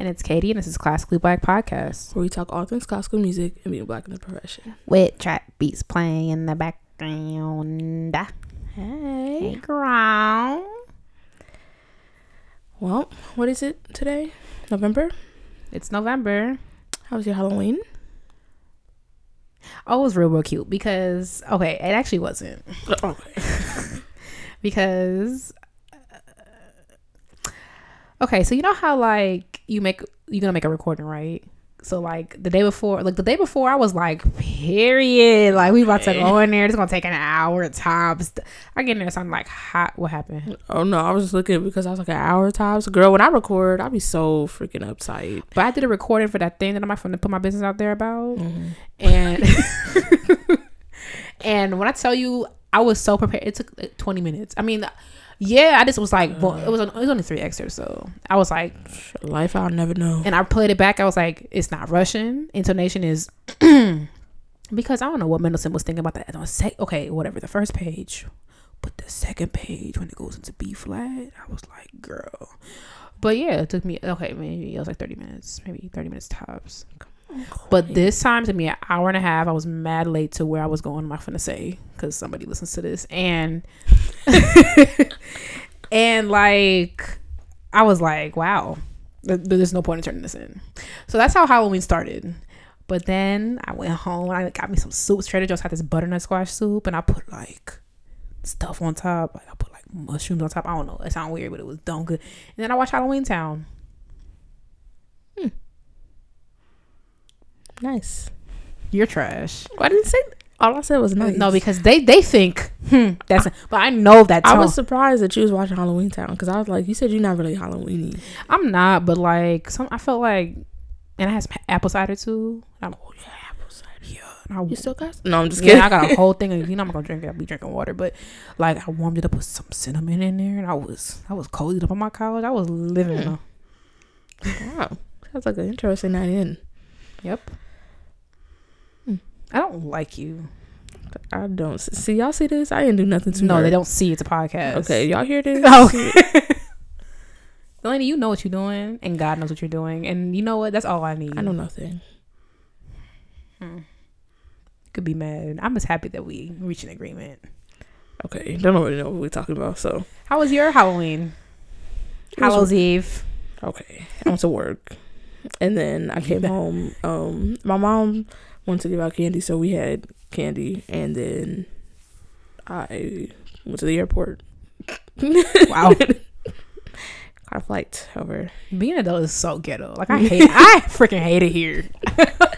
And it's Katie, and this is Classically Black Podcast. Where we talk all things classical music and being black in the profession. With trap beats playing in the background. Hey. Hey, girl. Well, what is it today? November? It's November. How was your Halloween? Oh, it was real, real cute because, okay, it actually wasn't. Okay. because uh, okay so you know how like you make you're gonna make a recording right? So like the day before like the day before i was like period. Like we about to go in there. It's gonna take an hour tops. I get in there something like hot. What happened? Oh no, I was just looking because I was like an hour tops. Girl, when I record, I be so freaking uptight. but i did a recording for that thing that i'm from to put my business out there about. Mm-hmm. and and when i tell you i was so prepared. It took like 20 minutes. I mean yeah i just was like well, it mm. was it was only three excerpts so i was like Life I'll never know. and I played it back. I was like, it's not Russian. Intonation is because I don't know what Mendelssohn was thinking about that. On sec- okay, whatever. The first page, but the second page when it goes into B flat, I was like, girl. But yeah, it took me okay. Maybe it was like thirty minutes, maybe thirty minutes tops. But this time took me an hour and a half. I was mad late to where I was going. I'm not gonna say because somebody listens to this, and and like I was like, wow, there's no point in turning this in. So that's how Halloween started. But then I went home. I got me some soups. Trader Joe's had this butternut squash soup, and I put like stuff on top. Like I put like mushrooms on top. I don't know. It sounded weird, but it was dumb good. And then I watched Halloween Town. Hmm. Nice. You're trash. Why didn't say all I said was nice. No, because they they think hmm, that's. but I know that. I was surprised that you was watching Halloween Town because I was like, you said you're not really Halloweeny. I'm not, but like some. I felt like, and I had some apple cider too. I'm, like, Oh yeah, apple cider. yeah, I, You still got? No, I'm just kidding. yeah, I got a whole thing. Of, you know, I'm gonna drink it. I'll be drinking water, but like I warmed it up with some cinnamon in there, and I was I was cozied up on my couch. I was living. Hmm. wow, sounds like an interesting night in. Yep. I don't like you. I don't see y'all see this. I didn't do nothing to No, her. they don't see it's a podcast. Okay, y'all hear this? Okay. Delaney, you know what you're doing, and God knows what you're doing, and you know what? That's all I need. I know nothing. Could be mad. I'm just happy that we reached an agreement. Okay, don't really know what we're talking about. So How was your Halloween? Hallows Eve. okay, I went to work, and then I came home. Um, my mom wanted to give out candy, so we had candy, and then I went to the airport. Wow. Got a flight over. Being an adult is so ghetto. Like I hate I freaking hate it here.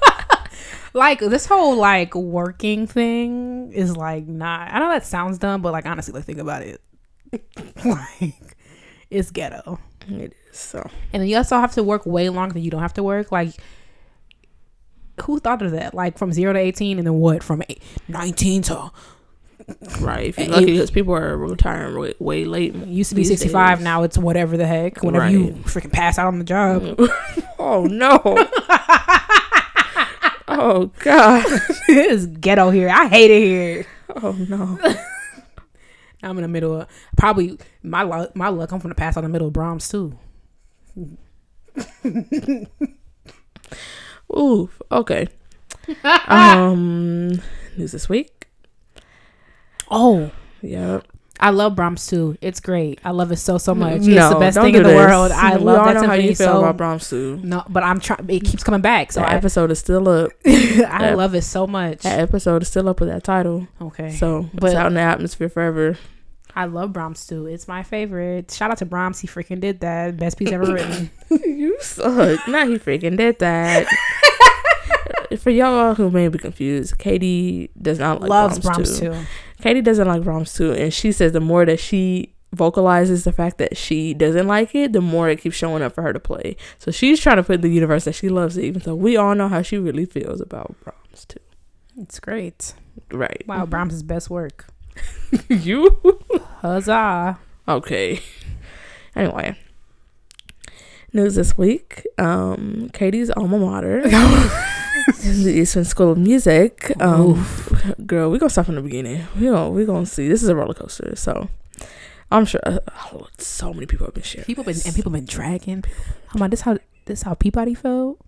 like this whole like working thing is like not I know that sounds dumb, but like honestly, like think about it. like it's ghetto. It is so. And then you also have to work way longer than you don't have to work. Like who thought of that? Like from zero to eighteen and then what? From eight, 19 to Right, if you're lucky, because people are retiring way, way late. used to be 65, now it's whatever the heck. Whenever you freaking pass out on the job. Mm. oh no! oh god! it's ghetto here. I hate it here. Oh no! I'm in the middle of probably my luck. My luck. I'm from the pass out in the middle of Brahms too. Oof. Okay. um, news this week. Oh, Yep. I love Brahms too. It's great. I love it so so much. it's the best thing in the this. world. I we love that know how you feel so. about Brahms too. no, but I'm trying. It keeps coming back, so that I, episode is still up. I love it so much. That episode is still up with that title. Okay, So But- it's out in the atmosphere forever. I love Brahms too. It's my favorite. Shout out to Brahms. He freaking did that. Best piece ever written. you suck. Now he freaking did that. For y'all who may be confused, Katie does not like Loves Brahms, Brahms too. too. Katie doesn't like Brahms too, and she says the more that she vocalizes the fact that she doesn't like it, the more it keeps showing up for her to play. So she's trying to put in the universe that she loves it, even though we all know how she really feels about Brahms too. It's great. Right? Wow, Brahms' best work. you Huzzah! okay? Anyway, news this week. Um, Katie's alma mater. the Eastman School of Music. Um, girl, we gonna start from the beginning. We gonna we gonna see. This is a roller coaster. So, I'm sure uh, so many people have been sharing. People been this. and people been dragging. I'm like, this how this how Peabody felt.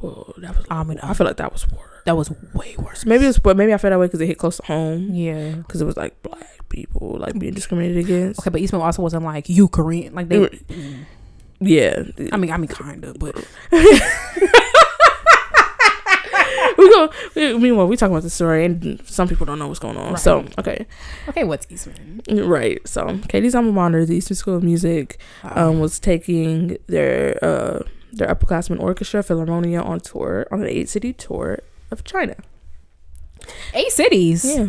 Well, that was. I mean, I feel like that was worse. That was way worse. Maybe it's, but maybe I feel that way because it hit close to home. Yeah. Because it was like black people like being discriminated against. Okay, but Eastman also wasn't like you Korean. Like they. They were- Yeah. I mean, I mean, kind of, but we go. we- Meanwhile, we talking about the story, and some people don't know what's going on. Right. So okay, okay, what's Eastman? right. So Katie's alma mater, the Eastman School of Music, um, was taking their uh their upperclassmen orchestra Philharmonia on tour on an eight city tour of China. eight cities. Yeah.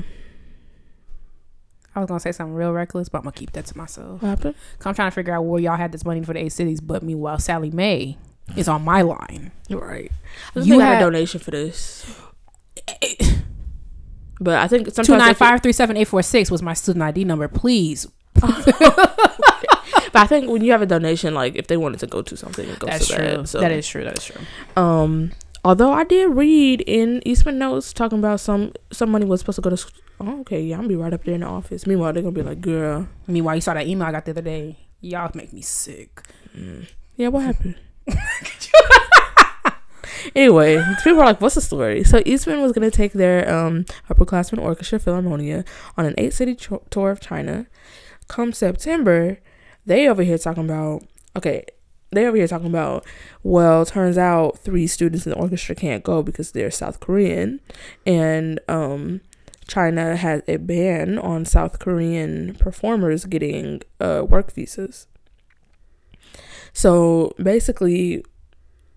I was gonna say something real reckless, but I'm gonna keep that to myself. What happened? I'm trying to figure out where y'all had this money for the eight cities, but meanwhile, Sallie Mae is on my line. Right. You had a donation for this, but I think sometimes Two nine five three seven eight four six was my student ID number. Please, But I think when you have a donation, like if they wanted to go to something, it goes that's to true. that. So. That is true. That is true. Um, although I did read in Eastman Notes talking about some some money was supposed to go to. sc- Oh, okay, yeah, I'm gonna be right up there in the office. Meanwhile, they're gonna be like, "Girl, Meanwhile, you saw that email I got the other day. Y'all make me sick. yeah, what happened?" Anyway, people are like, "What's the story?" So Eastman was gonna take their um upperclassmen orchestra Philharmonia on an eight city tr- tour of China. Come September, they over here talking about okay. They over here talking about, well, turns out three students in the orchestra can't go because they're South Korean, and um, China has a ban on South Korean performers getting uh, work visas. So basically,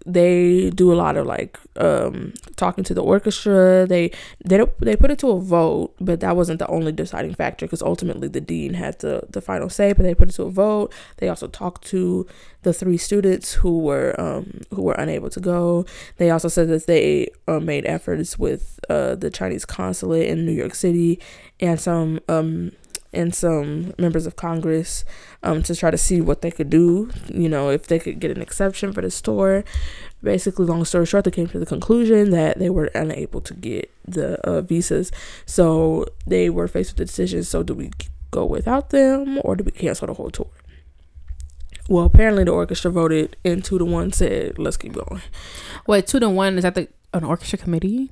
they do a lot of like um, talking to the orchestra. They they they put it to a vote, but that wasn't the only deciding factor because ultimately the dean had the the final say. But they put it to a vote. They also talked to the three students who were um, who were unable to go. They also said that they uh, made efforts with uh, the Chinese consulate in New York City and some um, and some members of Congress um, to try to see what they could do. You know, if they could get an exception for the store. Basically, long story short, they came to the conclusion that they were unable to get the uh, visas. So they were faced with the decision: so do we go without them, or do we cancel the whole tour? Well, apparently the orchestra voted, and two to one said, "Let's keep going." Wait, two to one is that the an orchestra committee,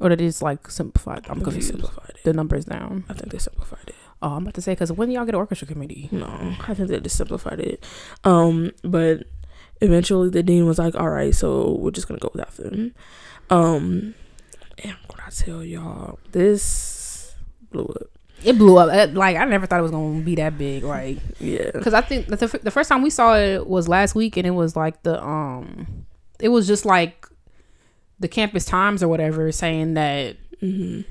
or that is like simplified? I'm I think they confused. simplified it. The numbers down. I think they simplified it. Oh, I'm about to say because when y'all get an orchestra committee? No, I think they just simplified it. Um, but eventually the dean was like, "All right, so we're just gonna go without them." Um, and what I tell y'all, this blew up. It blew up. Like I never thought it was gonna be that big. Like Yeah, because I think the, the first time we saw it was last week, and it was like the um, it was just like the campus times or whatever saying that hmm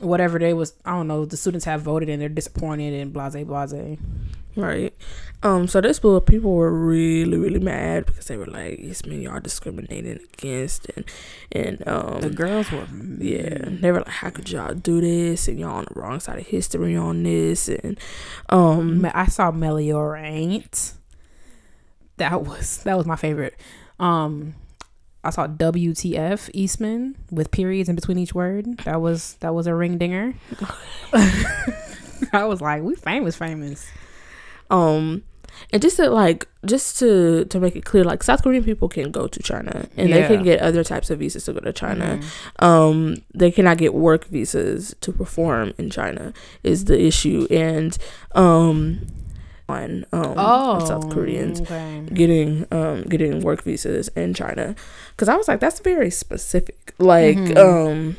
whatever they was I don't know the students have voted and they're disappointed and blase blase. right. Um, so this book. People were really, really mad because they were like, "It's me, y'all discriminating against," and and um, The girls were Yeah, they were like, "How could y'all do this?" And y'all on the wrong side of history on this, and um, I saw Meliorant. That was that was my favorite. Um, I saw WTF Eastman with periods in between each word. That was that was a ring dinger. I was like, we famous, famous. um, and just to like, just to to make it clear, like South Korean people can go to China, and they can get other types of visas to go to China. Mhm. Um, they cannot get work visas to perform in China is the issue, and um, on um, Oh, South Koreans. Okay. getting um getting work visas in China because I was like that's very specific like Mhm. um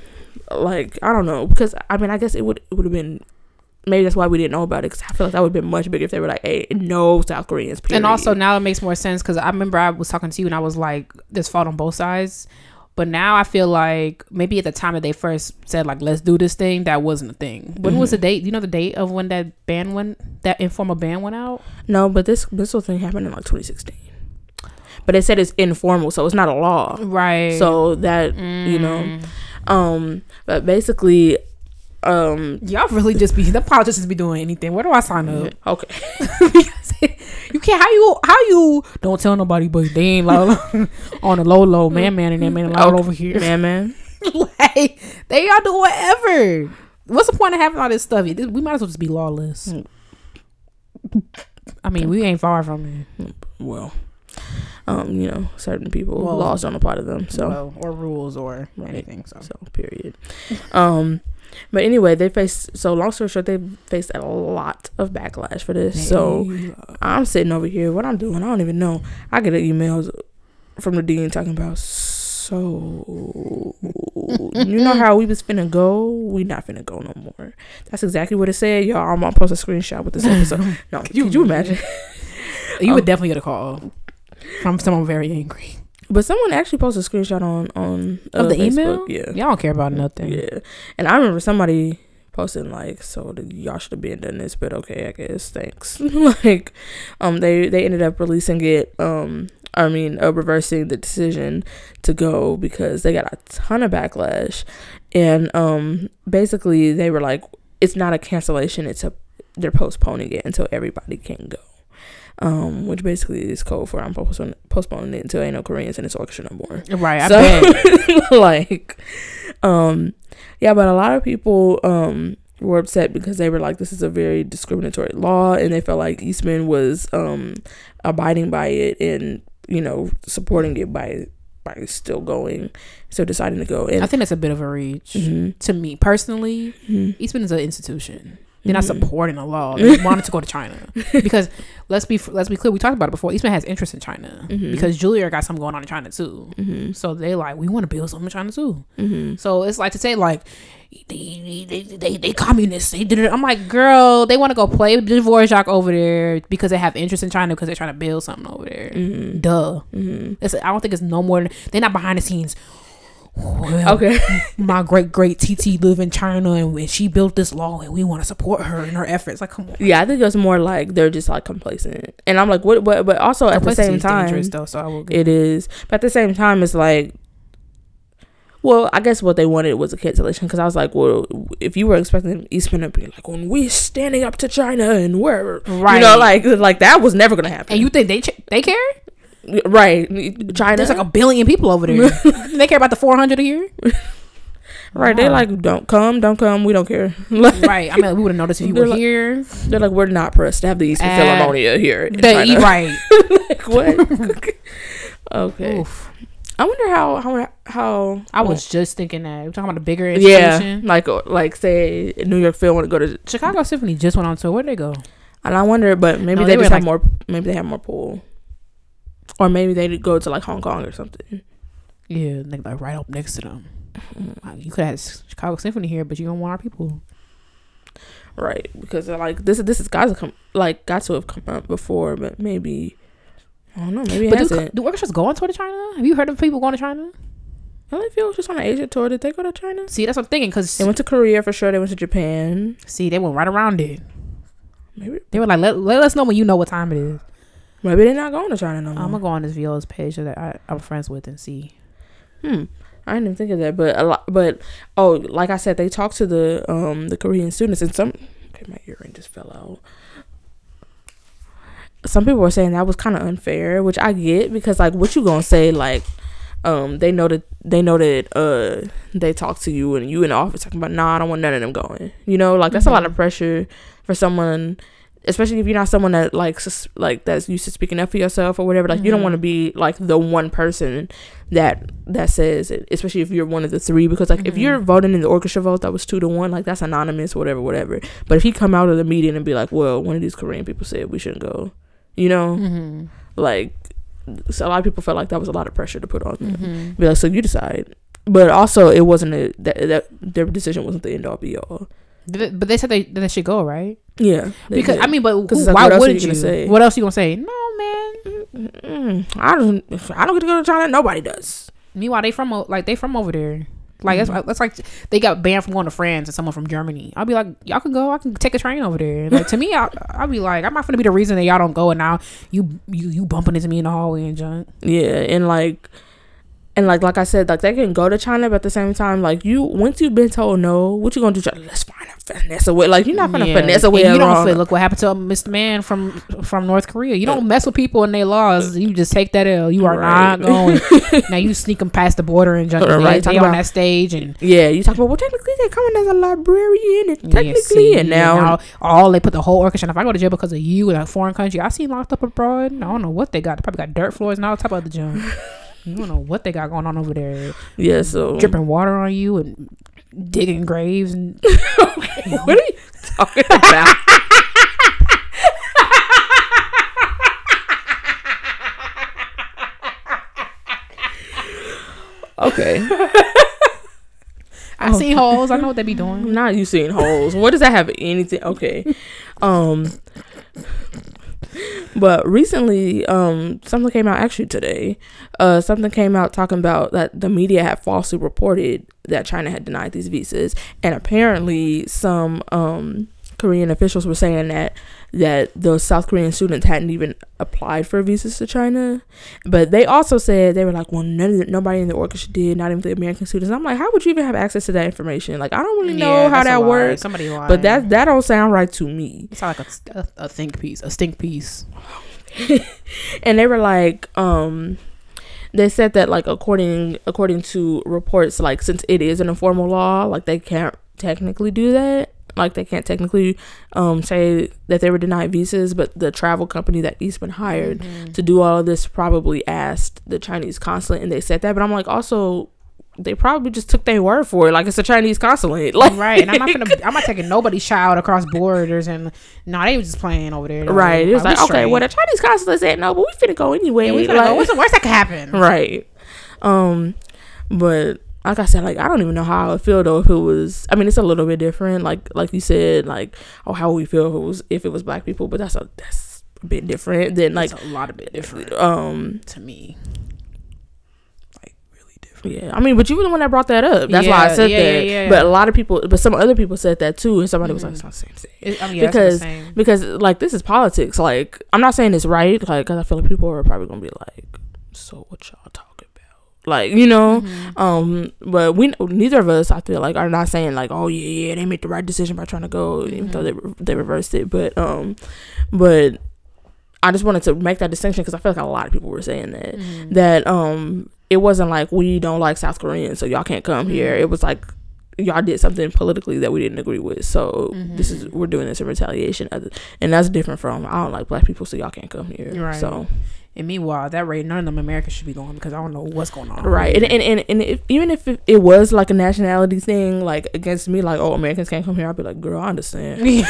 like I don't know because I mean I guess it would it would have been maybe that's why we didn't know about it because I feel like that would have been much bigger if they were like hey no South Koreans period. And also now it makes more sense because I remember I was talking to you and I was like, "There's fault on both sides." But now I feel like maybe at the time that they first said like, "Let's do this thing," that wasn't a thing. When was the Mm-hmm. date? Do you know the date of when that ban went? That informal ban went out? no but this this whole thing happened in like 2016 but they said it's informal so it's not a law Right. so that you know Mm. um but basically um y'all really just be the politicians be doing anything. Where do I sign up? okay you can't. How you? How you? Don't tell nobody, but they ain't loud on a low low man man and they man loud Okay. over here. man man like they y'all do whatever. what's the point of having all this stuff? We might as well just be lawless. Mm. I mean, we ain't far from it. well, um, you know, certain people Well- laws don't apply to them. So Well, or rules or Right. anything. So. so period. um, but anyway, they faced. So long story short, they faced a lot of backlash for this. So I'm sitting over here. What I'm doing, I don't even know. I get emails from the dean talking about. So you know how we was finna go? We not finna go no more. That's exactly what it said, y'all. I'm gonna post a screenshot with this episode. No, could you, imagine? you Um, would definitely get a call from someone very angry. But someone actually posted a screenshot on on Of uh, the Facebook. email? Yeah, Y'all don't care about nothing. yeah. And I remember somebody posting like, "So the, y'all should have been done this, but okay, I guess thanks." like, um, they they ended up releasing it. Um, I mean, uh, reversing the decision to go because they got a ton of backlash, and um, basically they were like, "It's not a cancellation; it's a they're postponing it until everybody can go." Um, which basically is code for I'm postponing, postponing it until ain't no Koreans in this orchestra no more Right. I so like um yeah but a lot of people um were upset because they were like this is a very discriminatory law and they felt like eastman was um abiding by it and you know supporting it by by still going so deciding to go and I think that's a bit of a reach. Mhm, To me personally, mhm, Eastman is an institution. They're not mhm. supporting the law. They wanted to go to China because let's be let's be clear. We talked about it before. Eastman has interest in China Mhm. because Juilliard got something going on in China too. Mhm, So they like we want to build something in China too. mhm. So it's like to say like they they they, they, they communists. They did it. I'm like, girl, they want to go play Dvorak over there because they have interest in China because they're trying to build something over there. Mhm. Duh. Mhm. It's, I don't think it's no more. Than, they're not behind the scenes. Well, okay my great great TT live in China and when she built this law and we want to support her in her efforts. Like, come on. yeah i think it's more like they're just like complacent and i'm like what but, but also at the same time though. So I will. It is, but at the same time, it's like, well, I guess what they wanted was a cancellation because I was like, well, if you were expecting Eastman to be like, when we're standing up to China and we're, right. you know, like, like that was never gonna happen. and you think they ch- they care? Right, China, There's like a billion people over there. they care about the 400 a year. right? They Wow. like, don't come, don't come, we don't care. like, right. I mean, we would have noticed if you were like- here. they're like, we're not pressed to have the Eastman Uh, Philharmonia here. They, right. like, what? okay, Oof. I wonder how how how I was just thinking that. We're talking about a bigger institution. yeah, like like say New York Phil want to go to Chicago Symphony just went on tour. Where'd they go? And I wonder, but maybe No, they, they just have like- more. Maybe they have more pull, or maybe they go to like Hong Kong or something. Yeah, they like right up next to them. Mm-hmm. You could have Chicago Symphony here, but you don't want our people. Right, because like this. This is to come like got to have come up before, but maybe I don't know. Maybe But do, hasn't. do orchestras go on tour to China? Have you heard of people going to China? LA Phil was just on an Asia tour. Did they go to China? See, that's what I'm thinking. Cause They went to Korea for sure. They went to Japan. see, they went right around it. Maybe They were like, let, let us know when you know what time it is. Maybe they're not going to China no more. I'm gonna go on this Viola's page that I, I'm friends with and see. Hmm. I didn't even think of that, but a lot. But oh, like I said, they talked to the um the Korean students, and some. Okay, my earring just fell out. Some people were saying that was kind of unfair, which I get because like, what you gonna say? Like, um, they know that they know that uh they talk to you and you in the office talking about nah, I don't want none of them going. You know, like that's a lot of pressure for someone. Especially if you're not someone that like sus- like that's used to speaking up for yourself or whatever, like you don't Mhm. want to be like the one person that that says it, especially if you're one of the three. Because like if Mhm. you're voting in the orchestra vote that was two to one, like that's anonymous, whatever, whatever. But if he come out of the meeting and be like, "Well, one of these Korean people said we shouldn't go," you know, Mm-hmm. like so a lot of people felt like that was a lot of pressure to put on them. Mm-hmm. Be like, so you decide. But also, it wasn't a that, that their decision wasn't the end all be all. But they said they they should go right Yeah, because did. I mean, but who, why wouldn't you you? say? What else you gonna say? No, man. Mm, I don't. I don't get to go to China. Nobody does. Meanwhile, they from like they from over there. Like that's, that's like they got banned from going to France and someone from Germany. I'll be like, y'all can go. I can take a train over there. Like to me, I, I'll be like, I'm not gonna be the reason that y'all don't go. And now you you you bumping into me in the hallway and junk. Yeah, and like, and like like I said, like they can go to China, but at the same time, like you once you've been told no, what you gonna do? Let's find a finesse away. Like you're not gonna Yeah. finesse away. You don't say, look what happened to uh, Mr. Man from from North Korea. You don't mess with people and their laws. You just take that L. You are Right. not going. now you sneak them past the border and jump. Right, they on about- that stage and Yeah, you talk about well, technically they're coming as a librarian, and Yeah, technically, see, and now, all they put the whole orchestra. If I go to jail because of you in a foreign country, I seen locked up abroad. I don't know what they got. They probably got dirt floors and all type of other junk. You don't know what they got going on over there. yeah. So Dripping water on you and digging graves and what are you talking about? okay, I seen holes. I know what they be doing. not you seeing holes. What does that have anything? Okay, um, but recently, um, something came out actually today. Uh, something came out talking about that the media had falsely reported that China had denied these visas, and apparently some um Korean officials were saying that that those South Korean students hadn't even applied for visas to China, but they also said they were like, well, none of the, nobody in the orchestra did, not even the American students. I'm like, how would you even have access to that information? Like, I don't really know Yeah, how that works, Somebody lied. but that that don't sound right to me. it's like a, a, a think piece, a stink piece. and they were like um they said that like according according to reports like since it is an informal law like they can't technically do that like they can't technically um say that they were denied visas but the travel company that Eastman hired Mm-hmm. to do all of this probably asked the Chinese consulate and they said that but I'm like also they probably just took their word for it like it's a Chinese consulate like right, and I'm not gonna. I'm not taking nobody's child across borders, and no, they was just playing over there. though. right it was like okay well the Chinese consulate said no but we finna go anyway Yeah, we finna like, go. What's the worst that could happen? right um but like i said like i don't even know how i would feel though if it was i mean it's a little bit different like like you said like oh how would we feel if it was if it was black people but that's a that's a bit different than like It's a lot of bit different um to me. Like really different. yeah i mean but you were the one that brought that up that's why i said yeah, that yeah, yeah. but a lot of people but some other people said that too and somebody was like Mhm. it's not the same thing It, I mean, yeah, Because- that's what because like this is politics like i'm not saying it's right Like because i feel like people are probably gonna be like so what y'all talking about like you know Mhm. Um, but we neither of us I feel like are not saying like, oh yeah, yeah, they made the right decision by trying to go, even though they they reversed it. But um, but I just wanted to make that distinction because I feel like a lot of people were saying that Mhm. that um, it wasn't like we don't like South Koreans, so y'all can't come here. Mhm. It was like y'all did something politically that we didn't agree with, so this is we're doing this in retaliation, and that's different from I don't like black people, so y'all can't come here. Right. So And meanwhile, that rate, none of them Americans should be going because I don't know what's going on. Right, and and and, and if, even if it, it was like a nationality thing, like against me, like oh Americans can't come here, I'd be like, girl, I understand.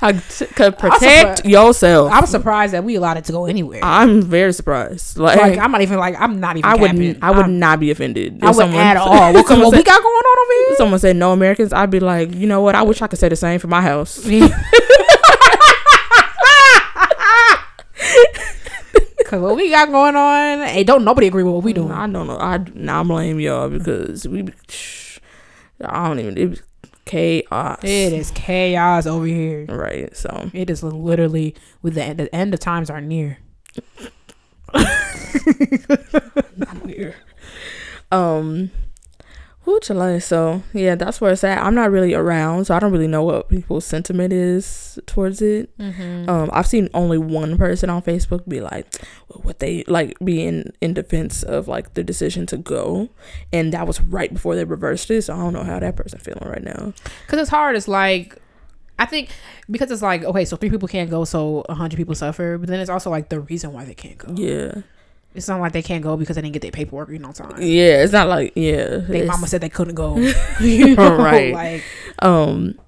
I t- could protect surprised- yourself. I'm surprised that we allowed it to go anywhere. I'm very surprised. Like, like I'm not even like I'm not even. I would capping. I would I'm- not be offended. I wouldn't at all. What, what we got going on over here? Someone said no Americans, I'd be like, you know what? I wish I could say the same for my house. Cause what we got going on, hey, don't nobody agree with what we doing. I don't know. I now blame y'all because we. I don't even. It chaos. It is chaos over here. right. So It is literally with the end, the end of times are near. weird. Um, who like so yeah, that's where it's at. I'm not really around, so I don't really know what people's sentiment is towards it. Mm-hmm. Um, I've seen only one person on Facebook be like, what they like being in defense of like the decision to go, and that was right before they reversed it. So I don't know how that person feeling right now. Cause it's hard. It's like I think because it's like okay, so three people can't go, so a hundred people suffer. But then it's also like the reason why they can't go. Yeah, It's not like they can't go because they didn't get their paperwork in on time. yeah, it's not like yeah, Their mama said they couldn't go. you know? Right. Like um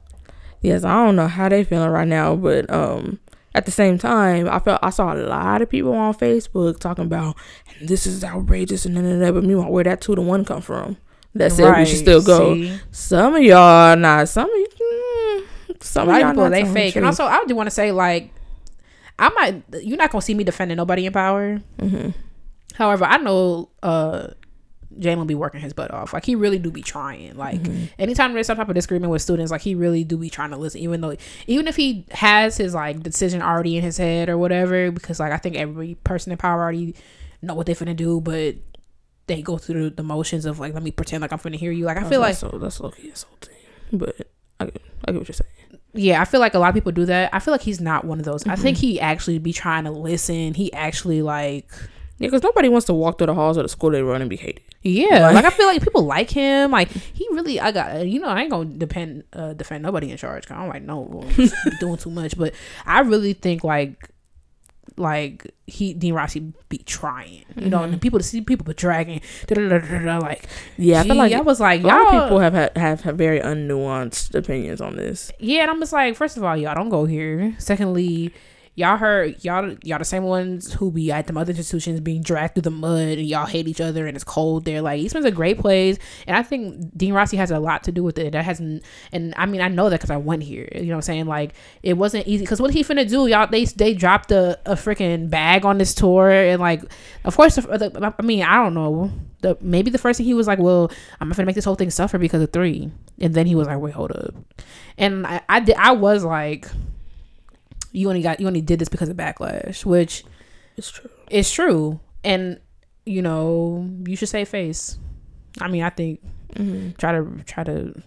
yes i don't know how they feeling right now but um at the same time i felt i saw a lot of people on facebook talking about this is outrageous and then that but meanwhile where that two to one come from? That said we should still go. see? some of y'all not some of mm, some of y'all people they fake? And also i do want to say like i might you're not gonna see me defending nobody in power. Mhm. however i know uh Jamal be working his butt off. Like he really do be trying. Like Mm-hmm. anytime there's some type of disagreement with students, like he really do be trying to listen. Even though, even if he has his like decision already in his head or whatever, because like I think every person in power already know what they're finna do, but they go through the motions of like, let me pretend like I'm finna hear you. Like I feel like so that's low key insulting, but I get, I get what you're saying. yeah, I feel like a lot of people do that. I feel like he's not one of those. I think Mm-hmm. he actually be trying to listen. He actually like because nobody wants to walk through the halls of the school they run and be hated. Yeah, Like- like I feel like people like him. Like he really, I got you know, I ain't gonna depend uh, defend nobody in charge. 'cause I don't like no doing too much, but I really think like like he Dean Rossi be trying, you know, and the people to see people be dragging, da, da, da, like Yeah, I feel like I was like a lot of y'all people have had, have have very unnuanced opinions on this. Yeah, and I'm just like, first of all, y'all don't go here. Secondly, y'all heard y'all y'all the same ones who be at them other institutions being dragged through the mud and y'all hate each other and it's cold there. Like Eastman's a great place, and I think Dean Rossi has a lot to do with it. That hasn't, and I mean I know that because I went here. You know what I'm saying? Like it wasn't easy because what he finna do, y'all they they dropped a a freaking bag on this tour and like of course the, the, I mean I don't know. The, maybe the first thing he was like, well, I'm not gonna make this whole thing suffer because of three, and then he was like, wait, hold up, and I, I I was like, you only got you only did this because of backlash, which It's true. It's true, and you know you should save face. I mean, I think Mm-hmm. try to try to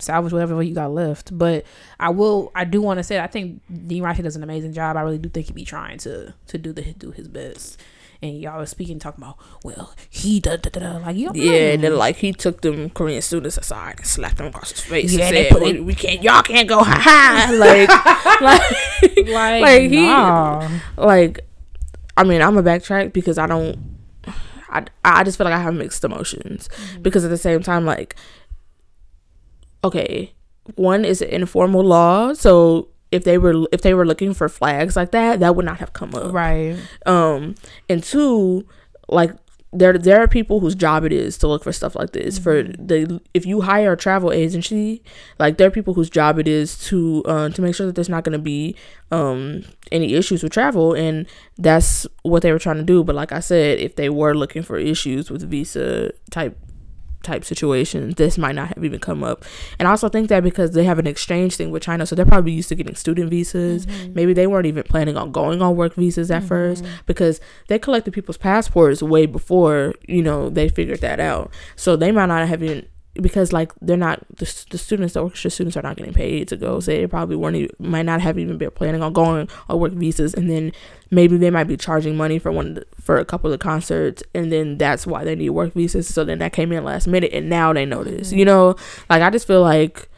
salvage whatever you got left, but I will I do want to say I think Dean Rossi does an amazing job. I really do think he'd be trying to to do the do his best. And y'all was speaking talking about well he da da da da like you don't Yeah, and then like he took them Korean students aside and slapped them across his face Yeah, and they said, put "We- it- "We can't, y'all can't go ha ha." Like, like, like, like, he- nah. like. I mean, I'm a backtrack because I don't. I I just feel like I have mixed emotions mm-hmm. because at the same time, like, okay, one is an informal law, so if they were if they were looking for flags like that, that would not have come up. right. Um and two like there there are people whose job it is to look for stuff like this. For the if you hire a travel agency like there are people whose job it is to uh, to make sure that there's not going to be um any issues with travel and that's what they were trying to do. But like i said if they were looking for issues with visa type type situation, this might not have even come up. And i also think that because they have an exchange thing with china so they're probably used to getting student visas. Mm-hmm. Maybe they weren't even planning on going on work visas at first mm-hmm. because they collected people's passports way before you know they figured that out. So they might not have even because like they're not the, the students the orchestra students are not getting paid to go so they probably weren't even, might not have even been planning on going on work visas and then maybe they might be charging money for one the, for a couple of concerts and then that's why they need work visas so then that came in last minute and now they notice you mm-hmm. know like i just feel like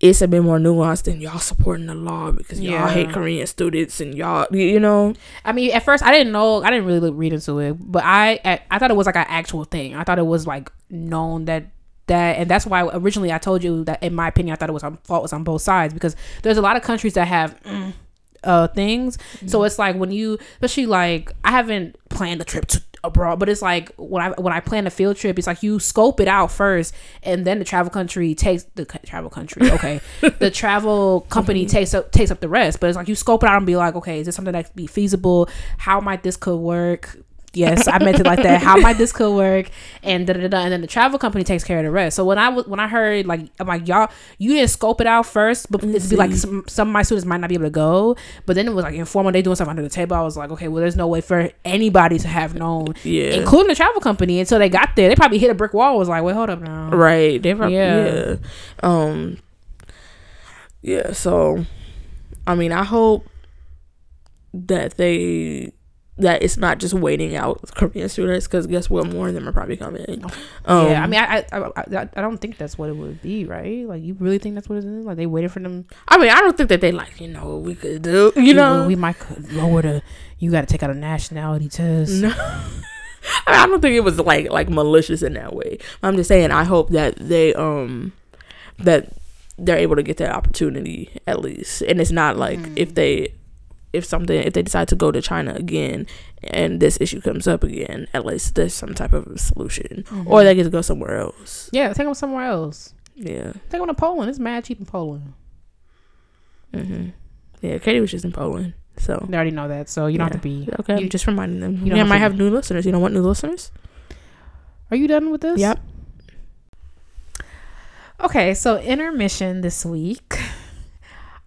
it's a bit more nuanced than y'all supporting the law because y'all Yeah. hate Korean students and y'all, you you know, I mean, at first I didn't know, I didn't really look, read into it, but I I, I thought it was like an actual thing. I thought it was like known that that, and that's why originally I told you that in my opinion I thought it was on fault was on both sides because there's a lot of countries that have. Mm, uh things. So it's like when you especially like i haven't planned a trip to abroad but it's like when i when i plan a field trip it's like you scope it out first and then the travel country takes the travel country okay. The travel company takes up takes up the rest but it's like you scope it out and be like okay is this something that could be feasible? How might this could work yes i meant it like that. How might this could work? And da, da, da, and then the travel company takes care of the rest. So when i when i heard like i'm like y'all you didn't scope it out first but it'd be like some, some of my students might not be able to go. But then it was like informal they doing stuff under the table. I was like okay well there's no way for anybody to have known yeah, including the travel company until they got there. They probably hit a brick wall was like wait hold up now. Right. They probably, Yeah. yeah. um, yeah. So, I mean, I hope that they that it's not just waiting out Korean students because guess what, more of them are probably coming. Um, yeah i mean I, I i I don't think that's what it would be right like you really think that's what it is like they waited for them I mean, I don't think that they like you know what we could do. You know, we might lower the you got to take out a nationality test No. I, mean, I don't think it was like like malicious in that way. I'm just saying I hope that they um that they're able to get that opportunity at least. And it's not like if they if something if they decide to go to China again and this issue comes up again, at least there's some type of solution. Or they get to go somewhere else. yeah take them somewhere else Yeah. take them to poland it's mad cheap in poland hmm Yeah, Katie was just in Poland. So They already know that, so you don't have to be. okay, You- I'm just reminding them. you have might have new listeners. You don't want new listeners? Are you done with this? Yep. Okay, so intermission this week.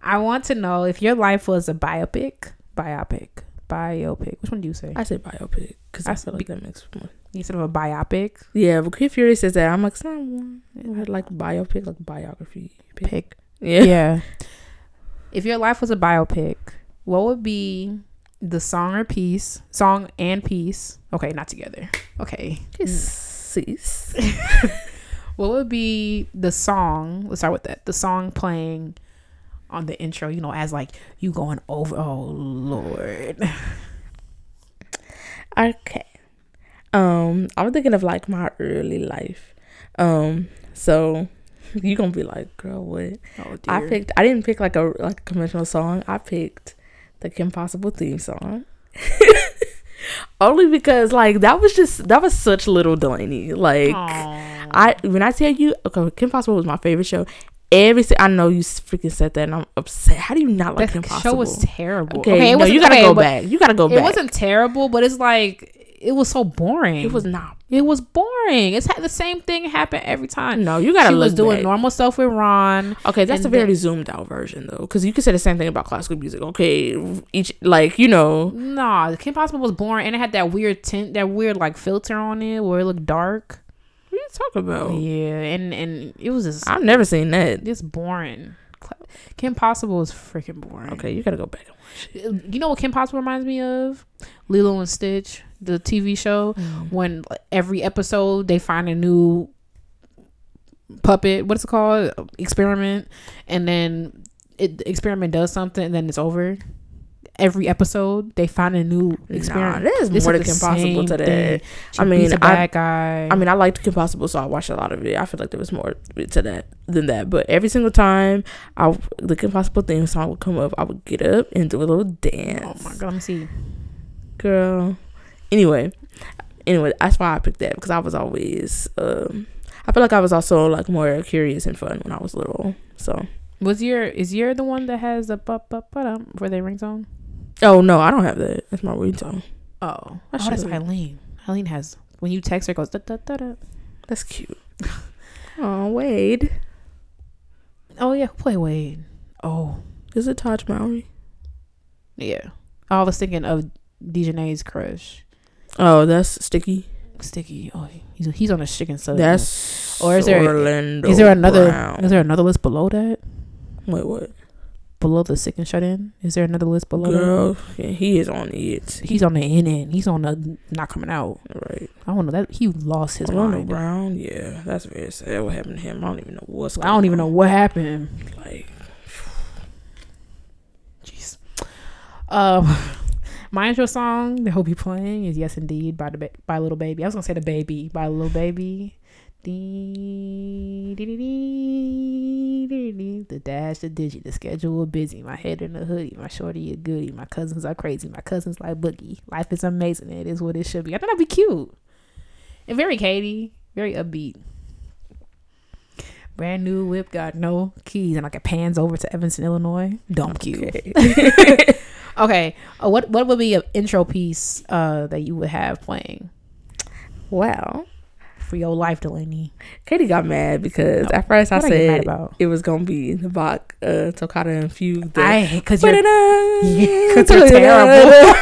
I want to know if your life was a biopic, biopic, biopic. Which one do you say? I say biopic because I I feel be- like that makes. Instead of a biopic, Yeah, but Kid Fury says that. I'm like, it's not one. Like biopic, like biography. Pick. pick. Yeah. Yeah. If your life was a biopic, what would be the song or piece, song and piece? Okay, not together. Okay. Sis. What would be the song? Let's start with that. The song playing on the intro, you know, as like you going over. Oh Lord. Okay. Um, I'm thinking of like my early life. Um, so you gonna be like, girl, what? Oh I picked. I didn't pick like a like a conventional song. I picked the Kim Possible theme song. Only because like that was just that was such little Delaney. Like I when I tell you, okay, Kim Possible was my favorite show. Every si- I know you freaking said that, and I'm upset. How do you not like that Kim show was terrible. okay, it no, wasn't- you gotta okay, go back. You gotta go back. It wasn't terrible, but it's like it was so boring. It was not. It was boring. It's had the same thing happen every time. No, you gotta. she look was doing back. normal stuff with Ron. Okay, that's a very then- zoomed out version though, because you could say the same thing about classical music. Okay, each like you know, Nah, Kim Possible was boring, and it had that weird tint, that weird like filter on it where it looked dark. What are you talking about? Yeah, and and it was just I've never seen that. just boring. Kim Possible is freaking boring. Okay, you gotta go back and watch it. Uh, you know what Kim Possible reminds me of? Lilo and Stitch, the TV show. Mm. When every episode they find a new puppet, what's it called? Experiment, and then it the experiment does something, and then it's over. Every episode they find a new Nah, experiment. there's This more is to the Kim Possible to that. I mean, a I- bad guy. I mean, I liked Kim Possible, so I watched a lot of it. I feel like there was more to that than that. But every single time, I the Kim Possible theme song would come up, I would get up and do a little dance. oh my god, let me see. girl. Anyway, anyway, that's why I picked that because I was always. Um, I feel like I was also like more curious and fun when I was little. So. Was your is your the one that has a ba ba dum for their ringtone? Oh no, I don't have that. That's my ringtone. Oh, I oh that's. Eileen. Eileen has when you text her it goes da da da da. That's cute. oh Wade, Oh yeah, who play Wade? Oh is it Tahj Mowry? yeah. I was thinking of Dejanay's crush, Oh, that's Sticky. Sticky. Oh, he's he's on a chicken sub. That's Or is there- Orlando is there another Brown. is there another list below that? Wait, what? Below the sick and shut in? Is there another list below Girl, yeah, he is on it. He's on the in end. He's on the not coming out. right. I don't know that he lost his Orlando mind. Brown. Yeah, that's very sad. What happened to him? I don't even know what's. I don't even know what happened. Like, Jeez. Um, my intro song that he'll be playing is "Yes Indeed" by the ba- by Lil Baby. I was gonna say the baby by Lil Baby. Dee, dee, dee. The dash, the digit, the schedule busy. My head in the hoodie, my shorty a goodie. My cousins are crazy. My cousins like boogie. Life is amazing. It is what it should be. I thought that'd be cute and very Katie, very upbeat. Brand new whip, got no keys, and like it pans over to Evanston, Illinois. Dumb cute. okay. Okay, uh, what what would be an intro piece uh, that you would have playing well, for your life, Delaney? Katie got mad because at first I What mad said it was gonna be the Bach, uh, Toccata and Fugue. the- I hate because you're Ba-da-da. because you're terrible.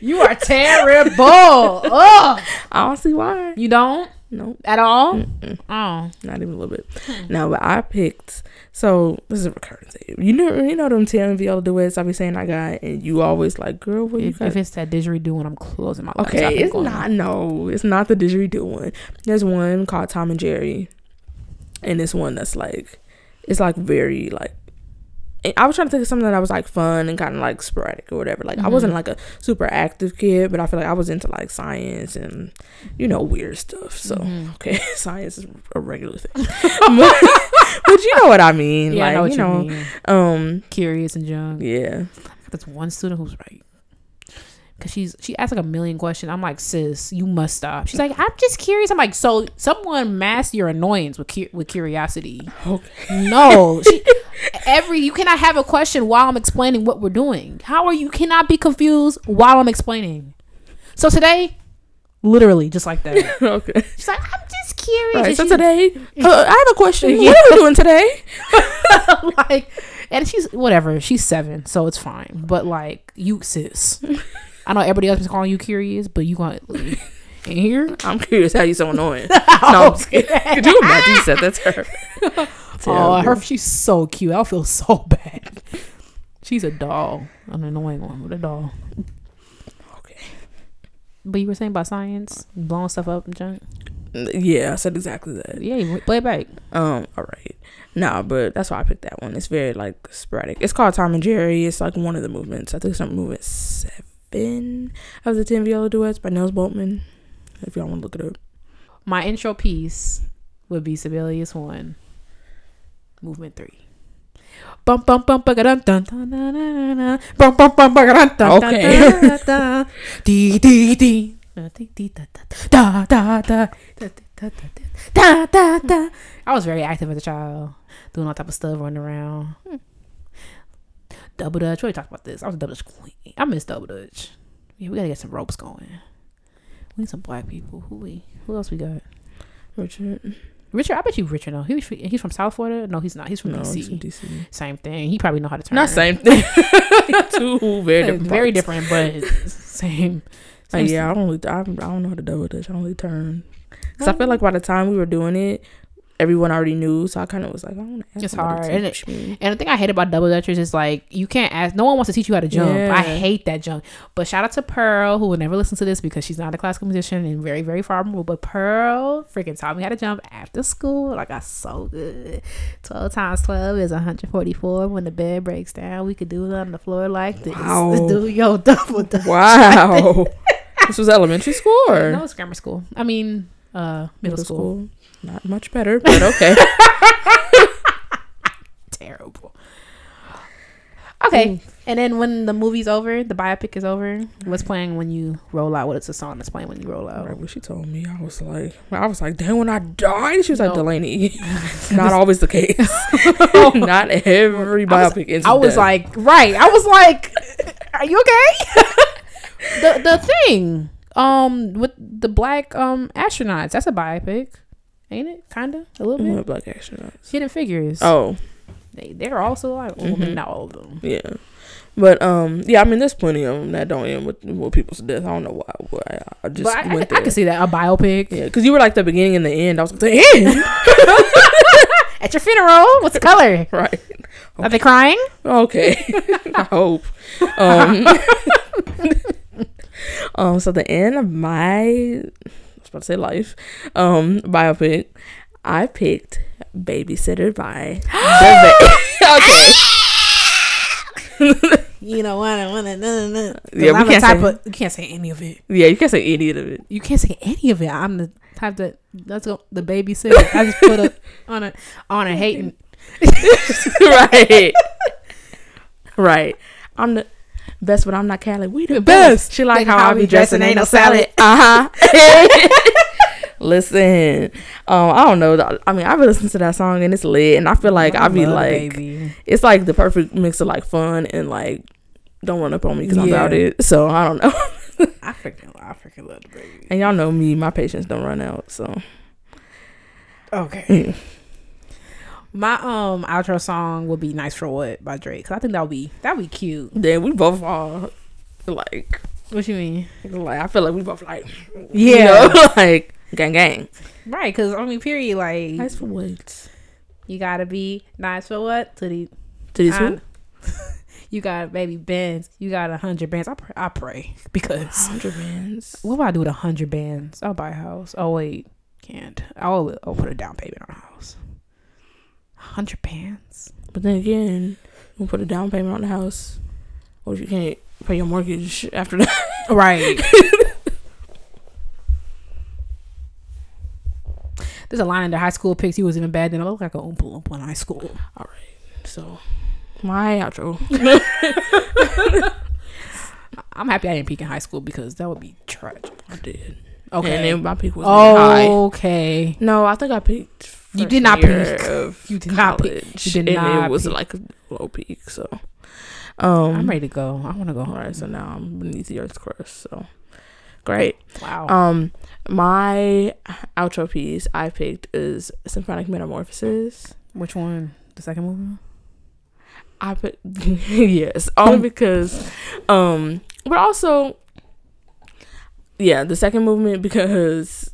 you are terrible. Oh, I don't see why. you don't Nope. at all. Mm-mm. Oh, Not even a little bit. No, but I picked. So this is a recurring thing. You know, you know them Tim Viola duets I be saying I got, and you always like, girl, what you if, got? if it's that didgeridoo, when I'm closing my okay, and it's not. No, it's not the didgeridoo one. There's one called Tom and Jerry, and this one that's like, it's like very like. I was trying to think of something that I was like fun and kind of like sporadic or whatever. Like I wasn't Mhm. like a super active kid, but I feel like I was into like science and you know weird stuff. So Mhm. okay, science is a regular thing, but, but you know what I mean. Yeah, like I know what you know, mean. um, Curious and young. yeah. That's one student who's right. Cause she's she asked like a million questions. I'm like, sis, you must stop. She's like, I'm just curious. I'm like, so someone mask your annoyance with cu- with curiosity. Okay. No, she, every you cannot have a question while I'm explaining what we're doing. How are you cannot be confused while I'm explaining? So today, literally just like that. okay. She's like, I'm just curious. Right. So today, uh, I have a question. Yeah. What are we doing today? like and she's whatever. She's seven, so it's fine. But like you, sis, I know everybody else is calling you curious, but you got in here. I'm curious how you so annoying. no, I'm scared. Could you imagine you said that to her? Oh, her she's so cute. I feel so bad. She's a doll, an annoying one, but a doll. Okay. But you were saying about science, blowing stuff up and junk. Yeah, I said exactly that. Yeah, play it back. Um, all right. Nah, but that's why I picked that one. It's very like sporadic. It's called Tom and Jerry. It's like one of the movements. I think it's on movement seven of the Ten Viola Duets by Nels Boltman. If y'all want to look it up. My intro piece would be Sibelius one, movement three. Okay. Dee dee dee. Da da da da da da. I was very active as a child, doing all type of stuff, running around. Double Dutch. We talked about this. I was a Double Dutch queen. I miss Double Dutch. Yeah, we gotta get some ropes going. We need some black people. Who we? Who else we got? Richard. Richard, I bet you Richard know. He was, he's from South Florida. No, he's not. He's from No, DC. from DC. Same thing. He probably know how to turn. Not same thing. Two very different. very different, but same. Same yeah, I don't. I, I don't know how to double dutch. I only turn. Cause I feel like by the time we were doing it, everyone already knew. So I kind of was like, I want to ask It's hard, to and it-. And the thing I hate about double dutchers is like you can't ask. No one wants to teach you how to jump. Yeah. I hate that jump. But shout out to Pearl, who will never listen to this because she's not a classical musician and very very far removed. But Pearl freaking taught me how to jump after school. Like I got so good. Twelve times twelve is one hundred forty four. When the bed breaks down, we could do it on the floor like this. Wow. Do your double dutch. Wow. this was elementary school or No, it's grammar school. I mean, uh, middle, school. Not much better, but okay. Terrible. Okay, and then when the movie's over, the biopic is over. What's playing when you roll out? What's the song that's playing when you roll out? Right when she told me, I was like, I was like, damn, when I died, she was like. Delaney. Not always the case. Not every biopic ends. I with was like, right. I was like, are you okay? the the thing, um, with the black um astronauts. That's a biopic, ain't it? Kinda, a little bit. black astronauts. Hidden Figures. Oh, they they're also alive. Well, Mhm. not all of them. yeah. But um, yeah, I mean, there's plenty of them that don't end with, with people's death. I don't know why. why I just But I, I, went I there. can see that a biopic Yeah, because you were like the beginning and the end. I was like, the end, at your funeral. What's the color? right? Are they crying? Okay, I hope. Um, um, so the end of my, I about to say life, um, biopic, I picked Babysitter by the. You know what? I want to. Yeah, we I'm can't say- of. You can't say any of it. Yeah, you can't say any of it. You can't say any of it. I'm the type that. Let's go. The babysitter. I just put a on a on a hating. right. right. I'm the best, but I'm not Cali. We the, best. best. She like Think how I be dressing, ain't no salad. salad. Uh huh. Listen, um, I don't know. I mean, I've been listening to that song and it's lit, and I feel like I be like, baby. it's like the perfect mix of like fun and like, don't run up on me because I'm Yeah. about it. So I don't know. I freaking I freaking love the baby. and y'all know me, my patience don't run out. So Okay. My um outro song would be "Nice for What" by Drake. Cause I think that would be that would be cute. then we both all like, What you mean? like I feel like we both like, Yeah. you know, like gang gang. Right. Cause I mean, period. Like Nice for what? you gotta be nice for what to the To these I- who? you got baby bands. You got a hundred bands. I pray, I pray because Hundred bands. what would I do with a hundred bands? I'll buy a house. Oh wait, can't. I'll, I'll put a down payment on a house. Hundred bands. But then again, you put a down payment on the house. If you can't pay your mortgage after that? Right. There's a line in the high school pics. He was even bad. Then I look like a oompa loompa in high school. All right. So, my outro. I'm happy I didn't peak in high school because that would be tragic. I did. Okay. And then my peak was really high. okay. No, I think I peaked. You did not peak. You did not peak. You did and not it was peak. like a low peak. So, um, I'm ready to go. I want to go All home. right, so now I'm beneath the earth's crust. So, great. Wow. Um, my outro piece I picked is Symphonic Metamorphosis. Which one? The second movie? I put yes, only because, um, but also, yeah, the second movement because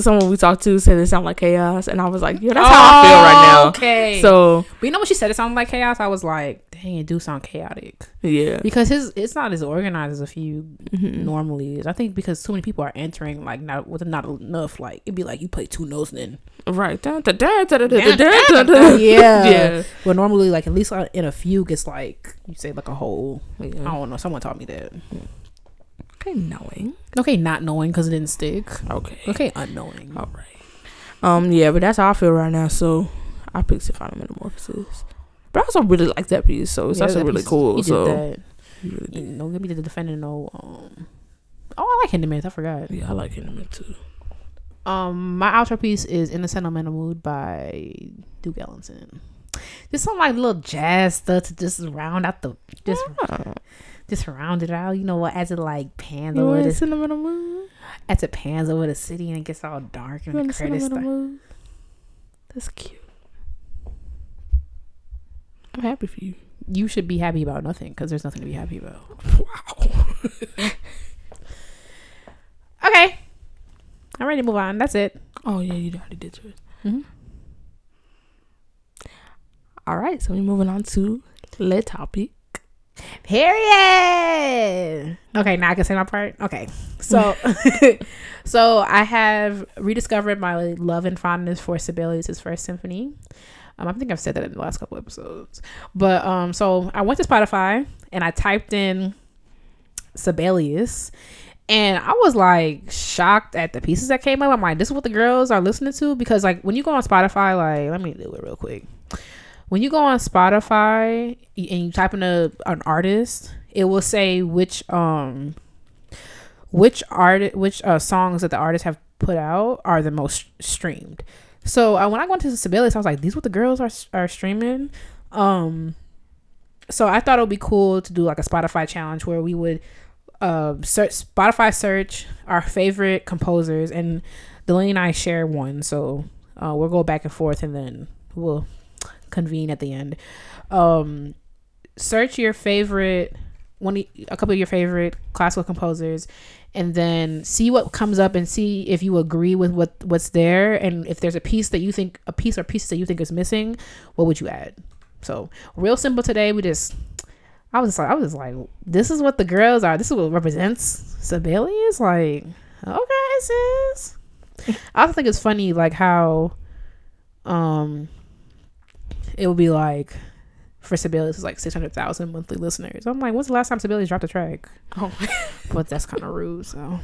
someone we talked to said it sounded like chaos, and I was like, yeah, that's how I feel right now. Oh, Okay. So but you know when she said it sounded like chaos, I was like, dang, it do sound chaotic. yeah, Because his it's not as organized as a few Mhm. normally is. I think because too many people are entering like not with not enough. Like it'd be like you play two notes and then right. Yeah. yeah, Well, normally like at least uh, in a fugue, it's like you say like a whole. I don't know. Someone taught me that. Okay, knowing. Okay, not knowing because it didn't stick. Okay. Okay, unknowing. All right. Um. Yeah, but that's how I feel right now. So I picked Symphonic Metamorphosis. But I also really like that piece, so it's Yeah, that really cool. He did so that. really You did. know, give me the defendant. No. Um. Oh, I like Hindermans. I forgot. Yeah, I like him too. Um, my outro piece is "In a Sentimental Mood" by Duke Ellington. Just some like little jazz stuff to just round out the just Oh, just round it out. You know what? As it like pans you over the sentimental mood? as it pans over the city and it gets all dark and want the credits start. mood? That's cute. I'm happy for you. You should be happy about nothing because there's nothing to be happy about. Wow. Okay, I'm ready to move on. That's it. Oh yeah, you already did yours. Mhm. All right, so we're moving on to le topic. Period. Okay, now I can say my part. Okay, so so I have rediscovered my love and fondness for Sibelius' first symphony. Um, I think I've said that in the last couple episodes, but um, so I went to Spotify and I typed in Sibelius, and I was like shocked at the pieces that came up. I'm like, this is what the girls are listening to because like when you go on Spotify, like let me do it real quick. When you go on Spotify and you type in a an artist, it will say which um which art which uh songs that the artists have put out are the most streamed. So uh, when I went to Sibelius, I was like, these what the girls are are streaming. Um, so I thought it would be cool to do like a Spotify challenge where we would uh, search Spotify search our favorite composers, and Delaney and I share one. So uh, we'll go back and forth, and then we'll convene at the end. Um, search your favorite one, a couple of your favorite classical composers, and then see what comes up and see if you agree with what what's there, and if there's a piece that you think a piece or pieces that you think is missing, what would you add? So real simple today. We just I was like I was like this is what the girls are. This is what represents Sibelius. Like okay, sis. I also think it's funny like how um it would be like for Sibelius is like six hundred thousand monthly listeners. I'm like, when's the last time Sibelius dropped a track? Oh. But that's kind of rude. So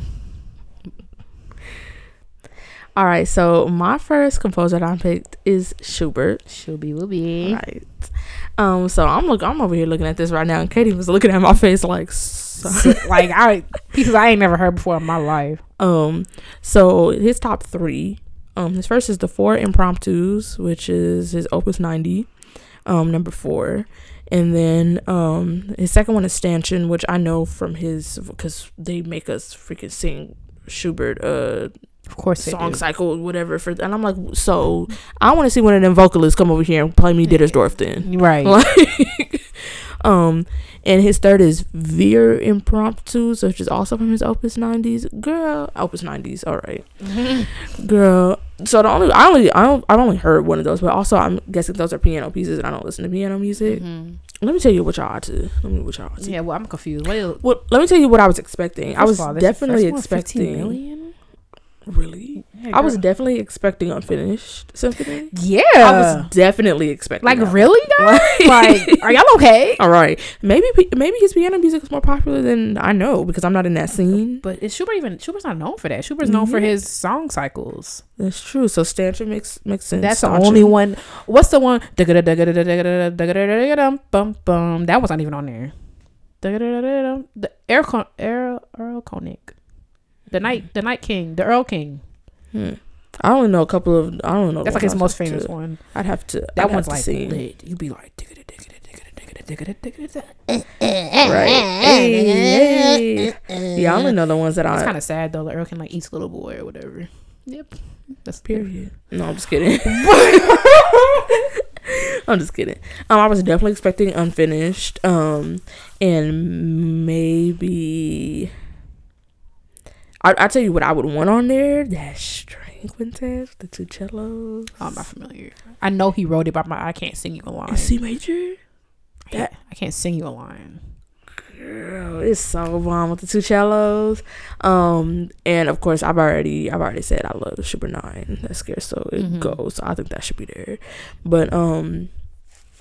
All right, so my first composer that I picked is Schubert. be will be. Right. Um. So I'm look. I'm over here looking at this right now, and Katie was looking at my face like. Like I pieces I ain't never heard before in my life. um. So his top three. Um. His first is the four impromptus, which is his Opus 90. Um. Number four. And then um his second one is Ständchen, which I know from his because they make us freaking sing Schubert uh Of course, song cycle whatever for and I'm like so I want to see one of them vocalists come over here and play me Dittersdorf then right? like um and his third is Vier Impromptus which is also from his Opus 90s girl Opus 90s all right girl so the only I only I don't I've only heard one of those but also I'm guessing those are piano pieces and I don't listen to piano music Mhm. let me tell you what y'all are to let me what y'all are to Yeah, well, I'm confused. What well, let me tell you what I was expecting I was all, definitely first one, 15 expecting million? Really Yeah, I was definitely expecting unfinished symphony yeah. I was definitely expecting like that. really, guys? like, are y'all okay? All right, maybe maybe his piano music is more popular than I know because I'm not in that scene. But is Schubert even? Schubert's not known for that. Schubert's known for his song cycles. That's true. So Ständchen makes makes sense. That's the only one. What's the one? That was not even on there. The Earl Con- Earl Earl Koenig, the night the Night King, the Earl King. Hmm. I only know a couple of. I don't know. That's like his most famous to- one. I'd have to. That I'd one's to like see. lit. You'd be like, right. Hey, hey. Yeah, I only know the ones that It's kind of sad though. The Earl can like eats little boy or whatever. Yep. That's Period. No, I'm just kidding. I'm just kidding. Um, I was definitely expecting unfinished. Um, and maybe I I tell you what I would want on there. That string quintet, the two cellos. Oh, I'm not familiar. I know he wrote it, but my I can't sing you a line. In C major. I can't, I can't sing you a line. Girl, it's so bomb with the two cellos. Um, and of course, I've already I've already said I love Super Nine. That's scared, so it Mhm. goes. So I think that should be there. But um,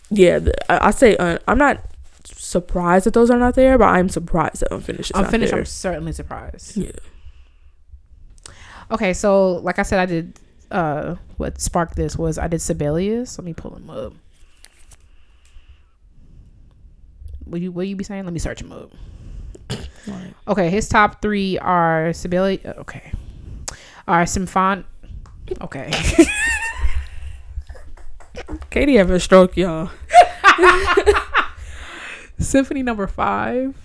yeah, the, I, I say uh, I'm not surprised that those are not there, but I'm surprised that unfinished is I'm not finished. there. I'm certainly surprised. Yeah. Okay, so like I said, I did. Uh, what sparked this was I did Sibelius. Let me pull him up. Will you Will you be saying? Let me search him up. Okay, his top three are Sibelius. Okay, are Symphon. Okay, Katie having a stroke, y'all. Symphony Number Five,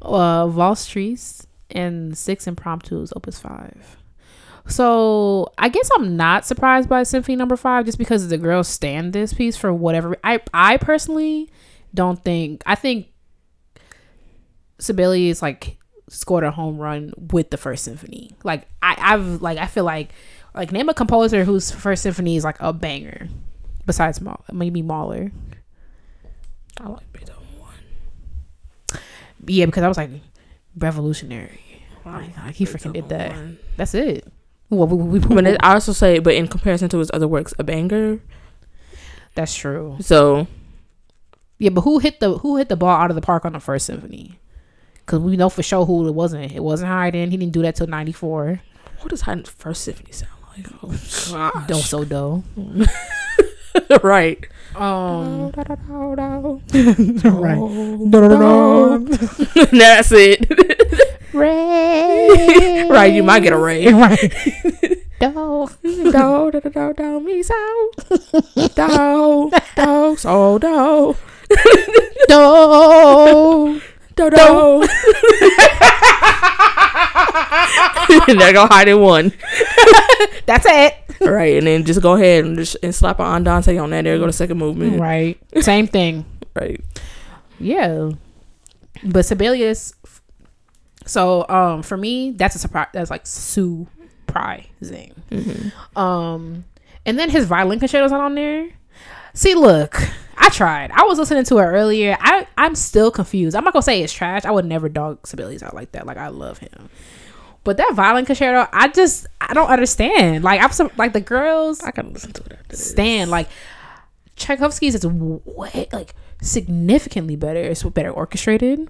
uh, Valse triste, and Six Impromptus, Opus Five. So I guess I'm not surprised by Symphony Number Five just because the girls stand this piece for whatever. I I personally don't think. I think Sibelius like scored a home run with the first symphony. Like I I've like I feel like like name a composer whose first symphony is like a banger besides Mahler, maybe Mahler. I like Beethoven one. Yeah, because I was like revolutionary. Like, like, he freaking did that. One. That's it. Well, we, we, we- But it, I also say, but in comparison to his other works, a banger. that's true. So Yeah, but who hit the who hit the ball out of the park on the first symphony? Because we know for sure who it wasn't. It wasn't Haydn. He didn't do that till ninety-four. what does Haydn's first symphony sound like? Oh Do so do. right. Um, right. That's it. Ray. right, you might get a ray. right. Do. do do do do me so do do so do Do. do do. and there go Haydn one. That's it. Right, and then just go ahead and just and slap on Dante on that. There go the second movement. Right. Same thing. Right. Yeah. But Sibelius so um for me that's a surprise that's like surprising. Mm-hmm. Um and then his violin concerto's not on there. See look, I tried. I was listening to it earlier. I I'm still confused. I'm not gonna say it's trash. I would never dog Sibelius out like that. Like I love him. But that violin concerto, I just I don't understand. Like I'm so, like the girls I gotta listen to it after this. stand like Tchaikovsky's is way like significantly better. It's better orchestrated.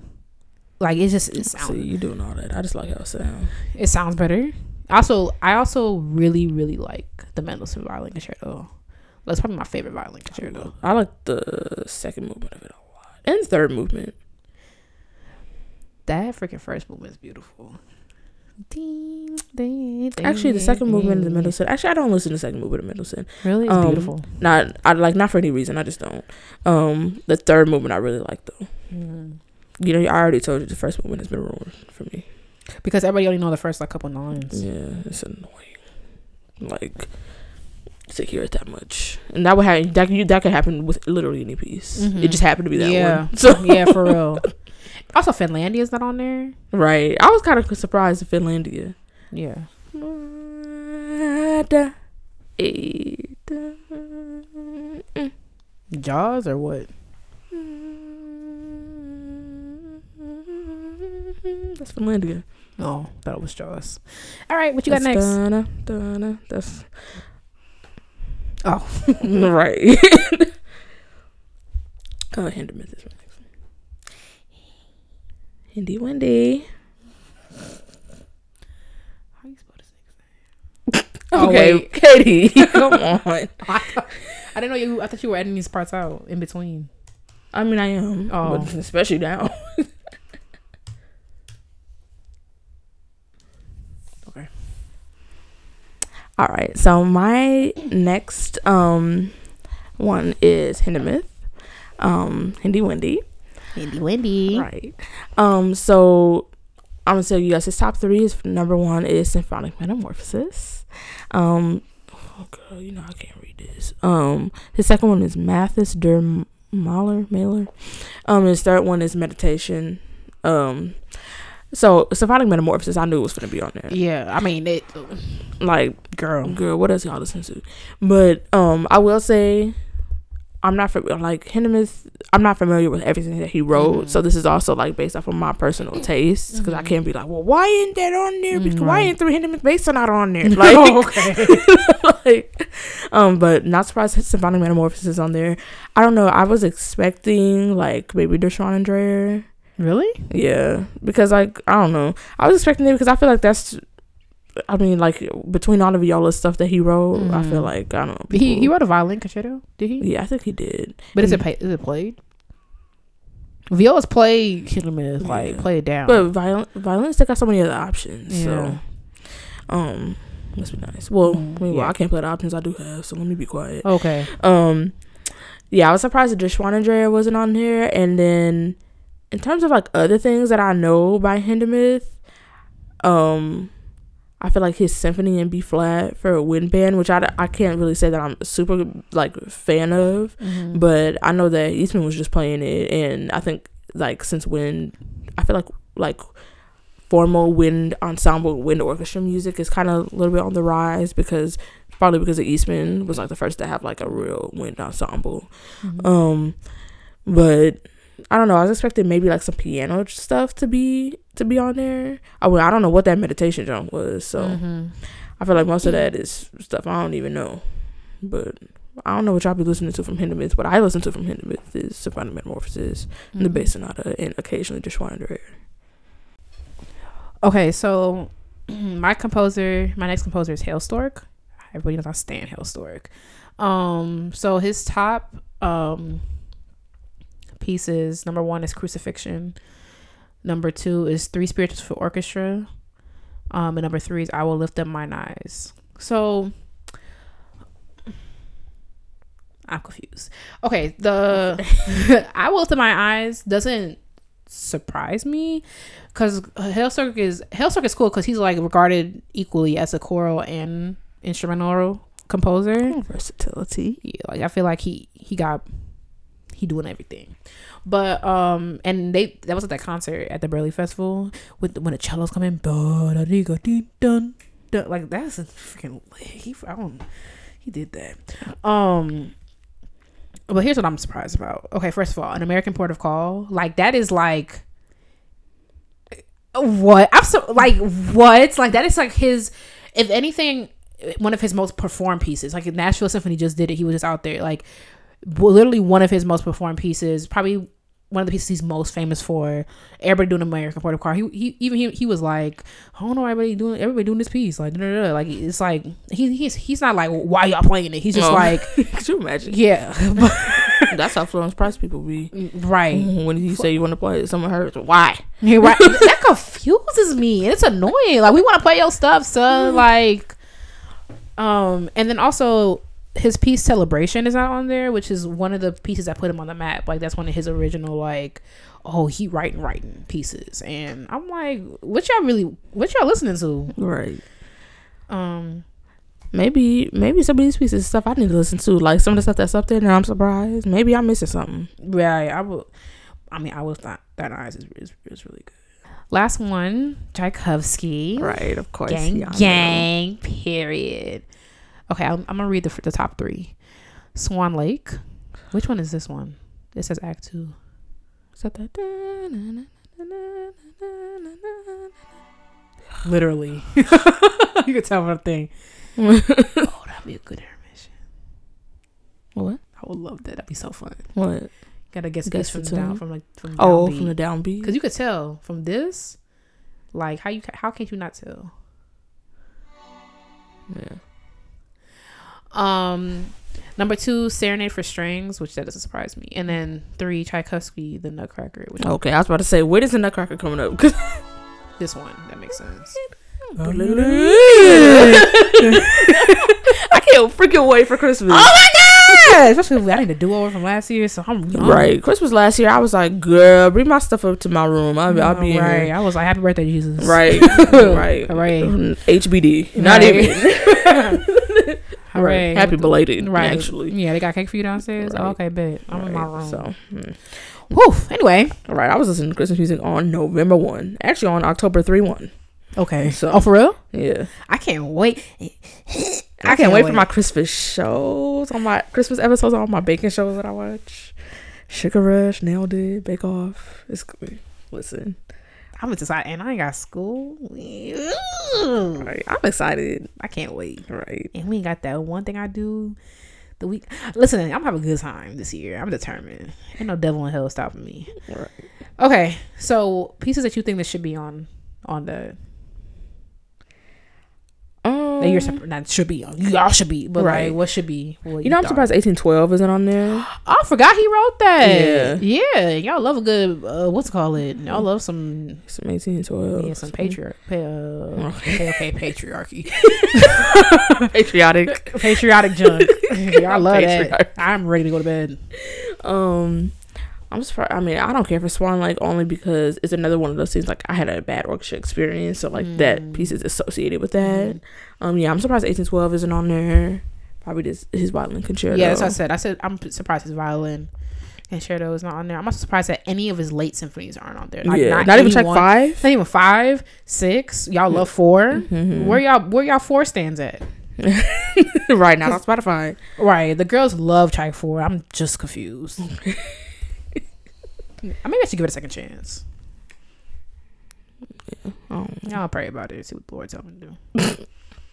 Like it just it sounds. See, you doing all that. I just like how it sounds. it sounds better. Also, I also really really like the Mendelssohn violin concerto. That's probably my favorite violin concerto. I like the second movement of it a lot. And third movement. That freaking first movement is beautiful. Actually, the second movement of the. Mendelssohn. Actually, I don't listen to the second movement of Mendelssohn. really it's um, beautiful. Not, I like not for any reason. I just don't. Um, the third movement I really like though. Mm. You know, I already told you the first movement has been ruined for me. Because everybody only know the first like couple lines. Yeah, it's annoying. Like to hear it that much, and that would happen. that could, that could happen with literally any piece. Mhm. It just happened to be that yeah, one. So yeah, for real. Also, Finlandia is not on there. right, I was kind of surprised at Finlandia. Yeah. Jaws or what? That's Finlandia. Oh, that was Jaws. All right, what you got That's next? Donna, Donna, that's Oh, right. oh, Hindemith is my next one. Hindi Wendy. how you spell this? Okay, Oh. Katie, come on. I didn't know you. I thought you were editing these parts out in between. I mean, I am. Oh. but especially now. Okay. All right. So my next um one is Hindemith, um Hindi Wendy. Indy Wendy. Right. Um. So I'm gonna tell you guys his top three is number one is Symphonic Metamorphosis. Um. Oh girl, you know I can't read this. Um, his second one is Mathis der Maler, Mailer. Um, his third one is meditation. Um, so symphonic metamorphosis, I knew it was gonna be on there. Yeah, I mean it. Like, Girl, girl, what else y'all listen to? But um, I will say, I'm not fam- like Hindemith. I'm not familiar with everything that he wrote, Mhm. so this is also like based off of my personal taste because I Mhm. can't be like, well, why ain't that on there? Because why ain't three Hindemith Basin not on there? Like, okay. like, um, but not surprised Symphonic Metamorphosis is on there. I don't know. I was expecting like maybe Der Schwanendreher. really? Yeah, because like I don't know. I was expecting it because I feel like that's. I mean, like between all of Viola's stuff that he wrote, I feel Mhm. like I don't know. He people- he wrote a violin concerto. Did he? yeah, I think he did. But is it Mm. is it played? Viola's played hit and miss, like play it down. But violin, violins they got so many other options. Yeah. So, um, must be nice. Well, Mm, yeah. I can't play the options I do have, so let me be quiet. okay. Um, yeah, I was surprised that Der Schwanendreher wasn't on here. And then, in terms of like other things that I know by Hindemith, um, I feel like his symphony in B flat for a wind band, which I, I can't really say that I'm super like fan of, Mhm. but I know that Eastman was just playing it, and I think like since when I feel like like formal wind ensemble wind orchestra music is kind of a little bit on the rise because probably because of Eastman was like the first to have like a real wind ensemble. Mhm. Um, but I don't know. I was expecting maybe like some piano stuff to be to be on there. I mean, I don't know what that meditation jump was, so Mhm. I feel like most of that is stuff I don't even know. But I don't know what y'all be listening to from Hindemith. What I listen to from Hindemith is Symphonic Metamorphosis, the Mhm. bass sonata, and occasionally just Dreyer. Okay, so my composer, my next composer is Hailstork. Everybody knows I stand Hailstork. Um, so his top um pieces, number one is Crucifixion. Number two is Three Spirits for Orchestra. Um, and number three is I Will Lift Up Mine Eyes. So I'm confused. Okay, the I Will Lift Up My Eyes doesn't surprise me because Hailstork is Hailstork is cool because he's like regarded equally as a choral and instrumental composer. Versatility. Yeah, like I feel like he he got he doing everything. But um and they that was at that concert at the Burleigh Festival with when the cellos come in like that's a freaking he I don't he did that. Um but here's what I'm surprised about. Okay, first of all, an American Port of Call, like that is like what? I'm so like what? Like that is like his if anything one of his most performed pieces. Like Nashville Symphony just did it. He was just out there like literally one of his most performed pieces, probably one of the pieces he's most famous for. Everybody doing American Port of Call. He, he even he, he was like, I don't know, everybody doing everybody doing this piece. Like, da, da, da. like it's like he, he's he's not like why y'all playing it. He's just Oh. like Could you imagine? yeah, That's how Florence Price people be. right. When you say you want to play it, someone hurts. Why? Right. that confuses me. and It's annoying. Like we want to play your stuff, son. Like, um, and then also his piece celebration is not on there, which is one of the pieces that put him on the map. Like that's one of his original like, oh he writing writing pieces, and I'm like, what y'all really, what y'all listening to? Right. Um, Maybe maybe some of these pieces of stuff I need to listen to, like some of the stuff that's up there, and I'm surprised. Maybe I'm missing something. right. I will. I mean, I will not. That eyes is, is is really good. Last one, Tchaikovsky. Right, of course. gang gang period okay I'm, I'm gonna read the, the top three swan lake which one is this one it says act two Is that that? literally you can tell what i'm thinking oh that'd be a good intermission What? i would love that that'd be so fun What? gotta guess Guess from down from like from Oh, downbeat. from the downbeat. because you could tell from this like how you how can't you not tell Yeah. Um, number two, Serenade for Strings, which that doesn't surprise me, and then three, Tchaikovsky, the Nutcracker, which Okay, I was about to say, where does the Nutcracker coming up? this one that makes sense. I can't freaking wait for Christmas. Yeah, especially if I need to do over from last year, so I'm young. Right, Christmas last year, I was like, "Girl, bring my stuff up to my room. I'll, I'll be right. here." I was like, "Happy birthday, Jesus!" Right, right, Right. HBD, not Right. even. Hooray. Happy belated, Right. actually. Yeah, they got cake for you downstairs. Oh, okay, bet. I'm in my Right, room. So, mm. Whew. Anyway. all right, I was listening to Christmas music on November 1. Actually, on October 3 1. Okay. So- oh, for real? Yeah. I can't wait. I can't wait for my Christmas shows, on my Christmas episodes, on my baking shows that I watch. Sugar Rush, Nailed It, Bake Off. It's good. Listen, I'm excited, and I ain't got school. right, I'm excited. I can't wait. Right. And we ain't got that one thing I do the week. Listen, I'm have a good time this year. I'm determined. Ain't no devil in hell stopping me. Right. Okay, so pieces that you think that should be on on the that you're supp- not should be on. Y'all should be, but Right. like what should be? What you know, I'm thought? surprised 1812 isn't on there. I forgot he wrote that. Yeah. Yeah, y'all love a good uh, what's it called it? Y'all love some Some 1812. yeah some patriarch. Pa- uh, okay, okay, patriarchy, Patriotic. patriotic junk. y'all love that. I'm ready to go to bed. Um, I'm surprised. I mean, I don't care for Swan Lake only because it's another one of those things. Like I had a bad orchestra experience, so like that piece is associated with that. Um, yeah, I'm surprised 1812 isn't on there. Probably just his violin concerto. Yeah, that's what I said. I said I'm surprised his violin concerto is not on there. I'm also surprised that any of his late symphonies aren't on there. Like, yeah, not, even track five. Not even five, six. Y'all love 4 Mhm. Where y'all where y'all four stands at? right now on Spotify. Right. The girls love track four. I'm just confused. I maybe I should give it a second chance. Oh, I'll pray about it. See what the Lord tell me to do.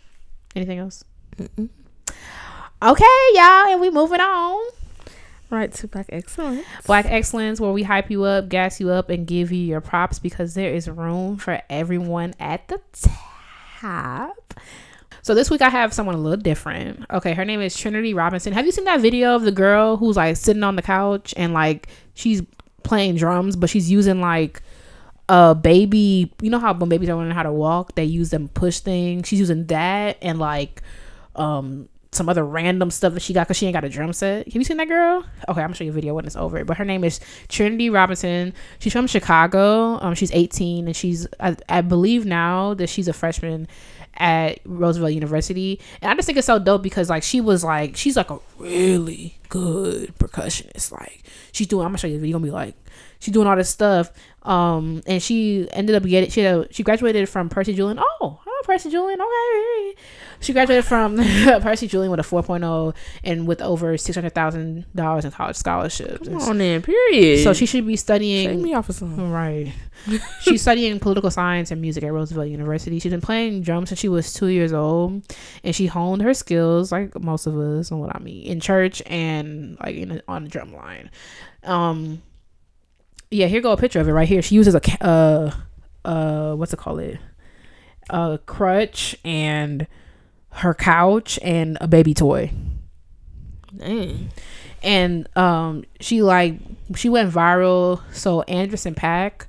Anything else? mm-mm. Okay, y'all, and we moving on. right to Black Excellence. Black Excellence, where we hype you up, gas you up, and give you your props because there is room for everyone at the top. So this week I have someone a little different. Okay, her name is Trinity Robinson. Have you seen that video of the girl who's like sitting on the couch and like she's playing drums, but she's using like a baby. You know how when babies are learning how to walk, they use them push things. She's using that and like um some other random stuff that she got because she ain't got a drum set. Have you seen that girl? Okay, I'm gonna show you a video when it's over. But her name is Trinity Robinson. She's from Chicago. Um, she's 18 and she's I, I believe now that she's a freshman at Roosevelt University. And I just think it's so dope because like she was like she's like a really good percussionist. Like she's doing. I'm gonna show you the video. You're gonna be like she's doing all this stuff. Um, and she ended up getting she had a, she graduated from Percy Julian. Oh, oh Percy Julian. Okay, she graduated from Percy Julian with a 4.0 and with over six hundred thousand dollars in college scholarships. Come on then, period. So she should be studying. me off of some. Right. She's studying political science and music at Roosevelt University. She's been playing drums since she was two years old, and she honed her skills, like most of us, and what I mean, in church and like in a, on the drum line. Um, yeah, here go a picture of it right here. She uses a uh uh what's it called it a crutch and her couch and a baby toy. Dang. and um she like she went viral. So Anderson .Paak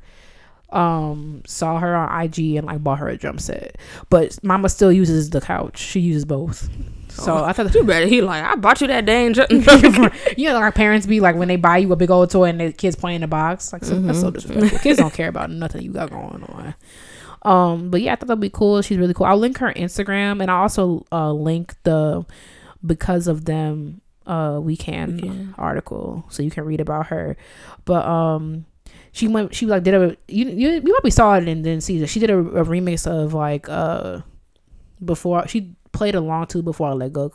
um saw her on ig and like bought her a drum set. But mama still uses the couch. She uses both. So Oh, i thought Too bad. He like, I bought you that dang. you know like our parents be like when they buy you a big old toy and the kids play in the box like so, that's so disrespectful. Kids don't care about nothing you got going on um but yeah i thought that'd be cool. She's really cool. I'll link her instagram and i'll also uh link the because of them uh we can Weekend. article so you can read about her. But um she went she like did a you you, you probably saw it and didn't see it she did a, a remix of like uh before she played along to before i let go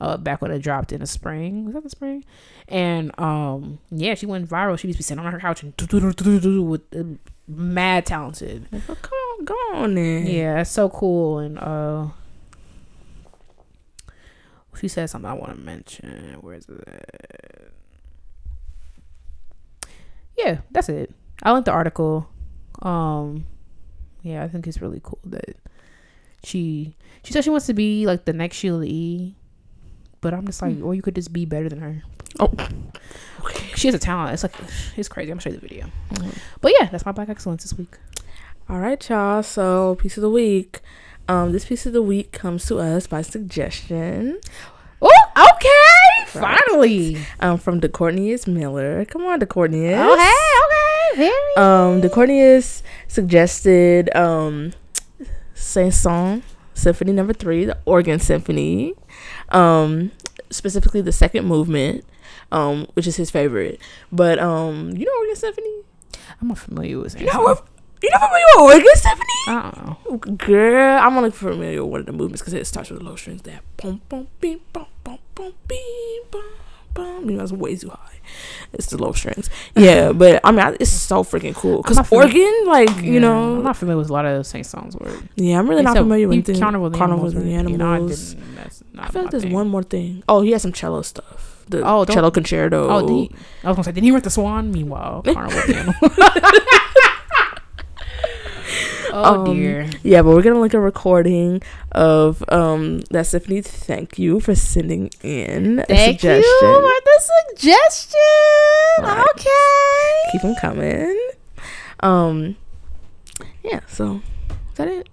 uh back when it dropped in the spring. Was that the spring? And um yeah she went viral. She used to be sitting on her couch and with uh, mad talented Like, oh, come on, go on then. yeah, it's so cool. And uh she said something I want to mention. Where is it? Yeah, that's it. I like the article. Um yeah, I think it's really cool that she she said she wants to be like the next Sheila E. But I'm just like, or you could just be better than her. Oh. She has a talent. It's like it's crazy. I'm gonna show you the video. Mhm. But yeah, that's my black excellence this week. All right, y'all. So, piece of the week. Um, this piece of the week comes to us by suggestion. Oh, okay. Right. Finally. Um, from DeCourtney's Miller. Come on, DeCourtney's. Oh, hey, okay. Very Um, DeCourtney's suggested um, Saint-Saëns Symphony Number Three, the Organ Symphony, um, specifically the second movement, um, which is his favorite. But um, you know Organ Symphony? I'm not familiar with it. You know what? You know familiar with Organ Symphony? I know. Girl, I'm only familiar with one of the movements because it starts with the low strings. That boom, boom, beam, boom, boom, boom, beam, boom, boom. You know, it's way too high. It's the low strings. Yeah, but I mean, I- it's so freaking cool not familiar- organ, like you Yeah, know, I'm not familiar with a lot of those Saint-Saëns. Where yeah, I'm really not Except familiar he- with the Carnival the Carnival Animals. the right? You know, I Animals. didn't- that's I, not feel my like there's thing. one more thing. Oh, he has some cello stuff. The Oh, cello concerto. Oh, the, I was gonna say, did he write the Swan? Meanwhile, Carnival oh Um, dear. Yeah, but we're gonna link a recording of um that symphony. Thank you for sending in a Thank suggestion. you for the suggestion. Right. Okay. Keep them coming. Um, yeah. So is that it?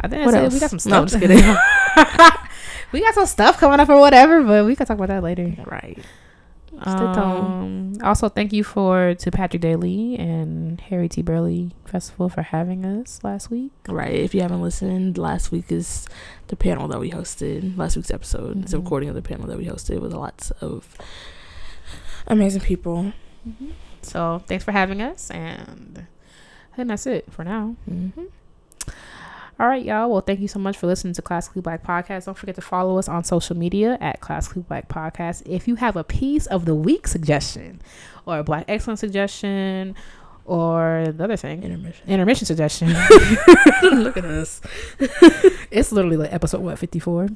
I think What that's it. We got some stuff. No, I'm just kidding. we got some stuff coming up or whatever, but we can talk about that later. right. Um, also, thank you for to Patrick Daly and Harry T. Burleigh Festival for having us last week. Right. If you haven't listened, last week is the panel that we hosted. Last week's episode is a Mhm. recording of the panel that we hosted with lots of amazing people. So thanks for having us, and I think that's it for now. Mm-hmm. All right, y'all. Well, thank you so much for listening to Classically Black Podcast. Don't forget to follow us on social media at Classically Black Podcast. If you have a piece of the week suggestion, or a Black Excellence suggestion, or the other thing, Intermission. intermission suggestion, Look at us. it's literally like episode what 54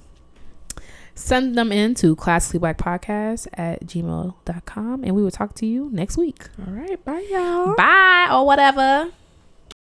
send them in to classicallyblackpodcast at gmail.com and we will talk to you next week All right. Bye, y'all. bye or whatever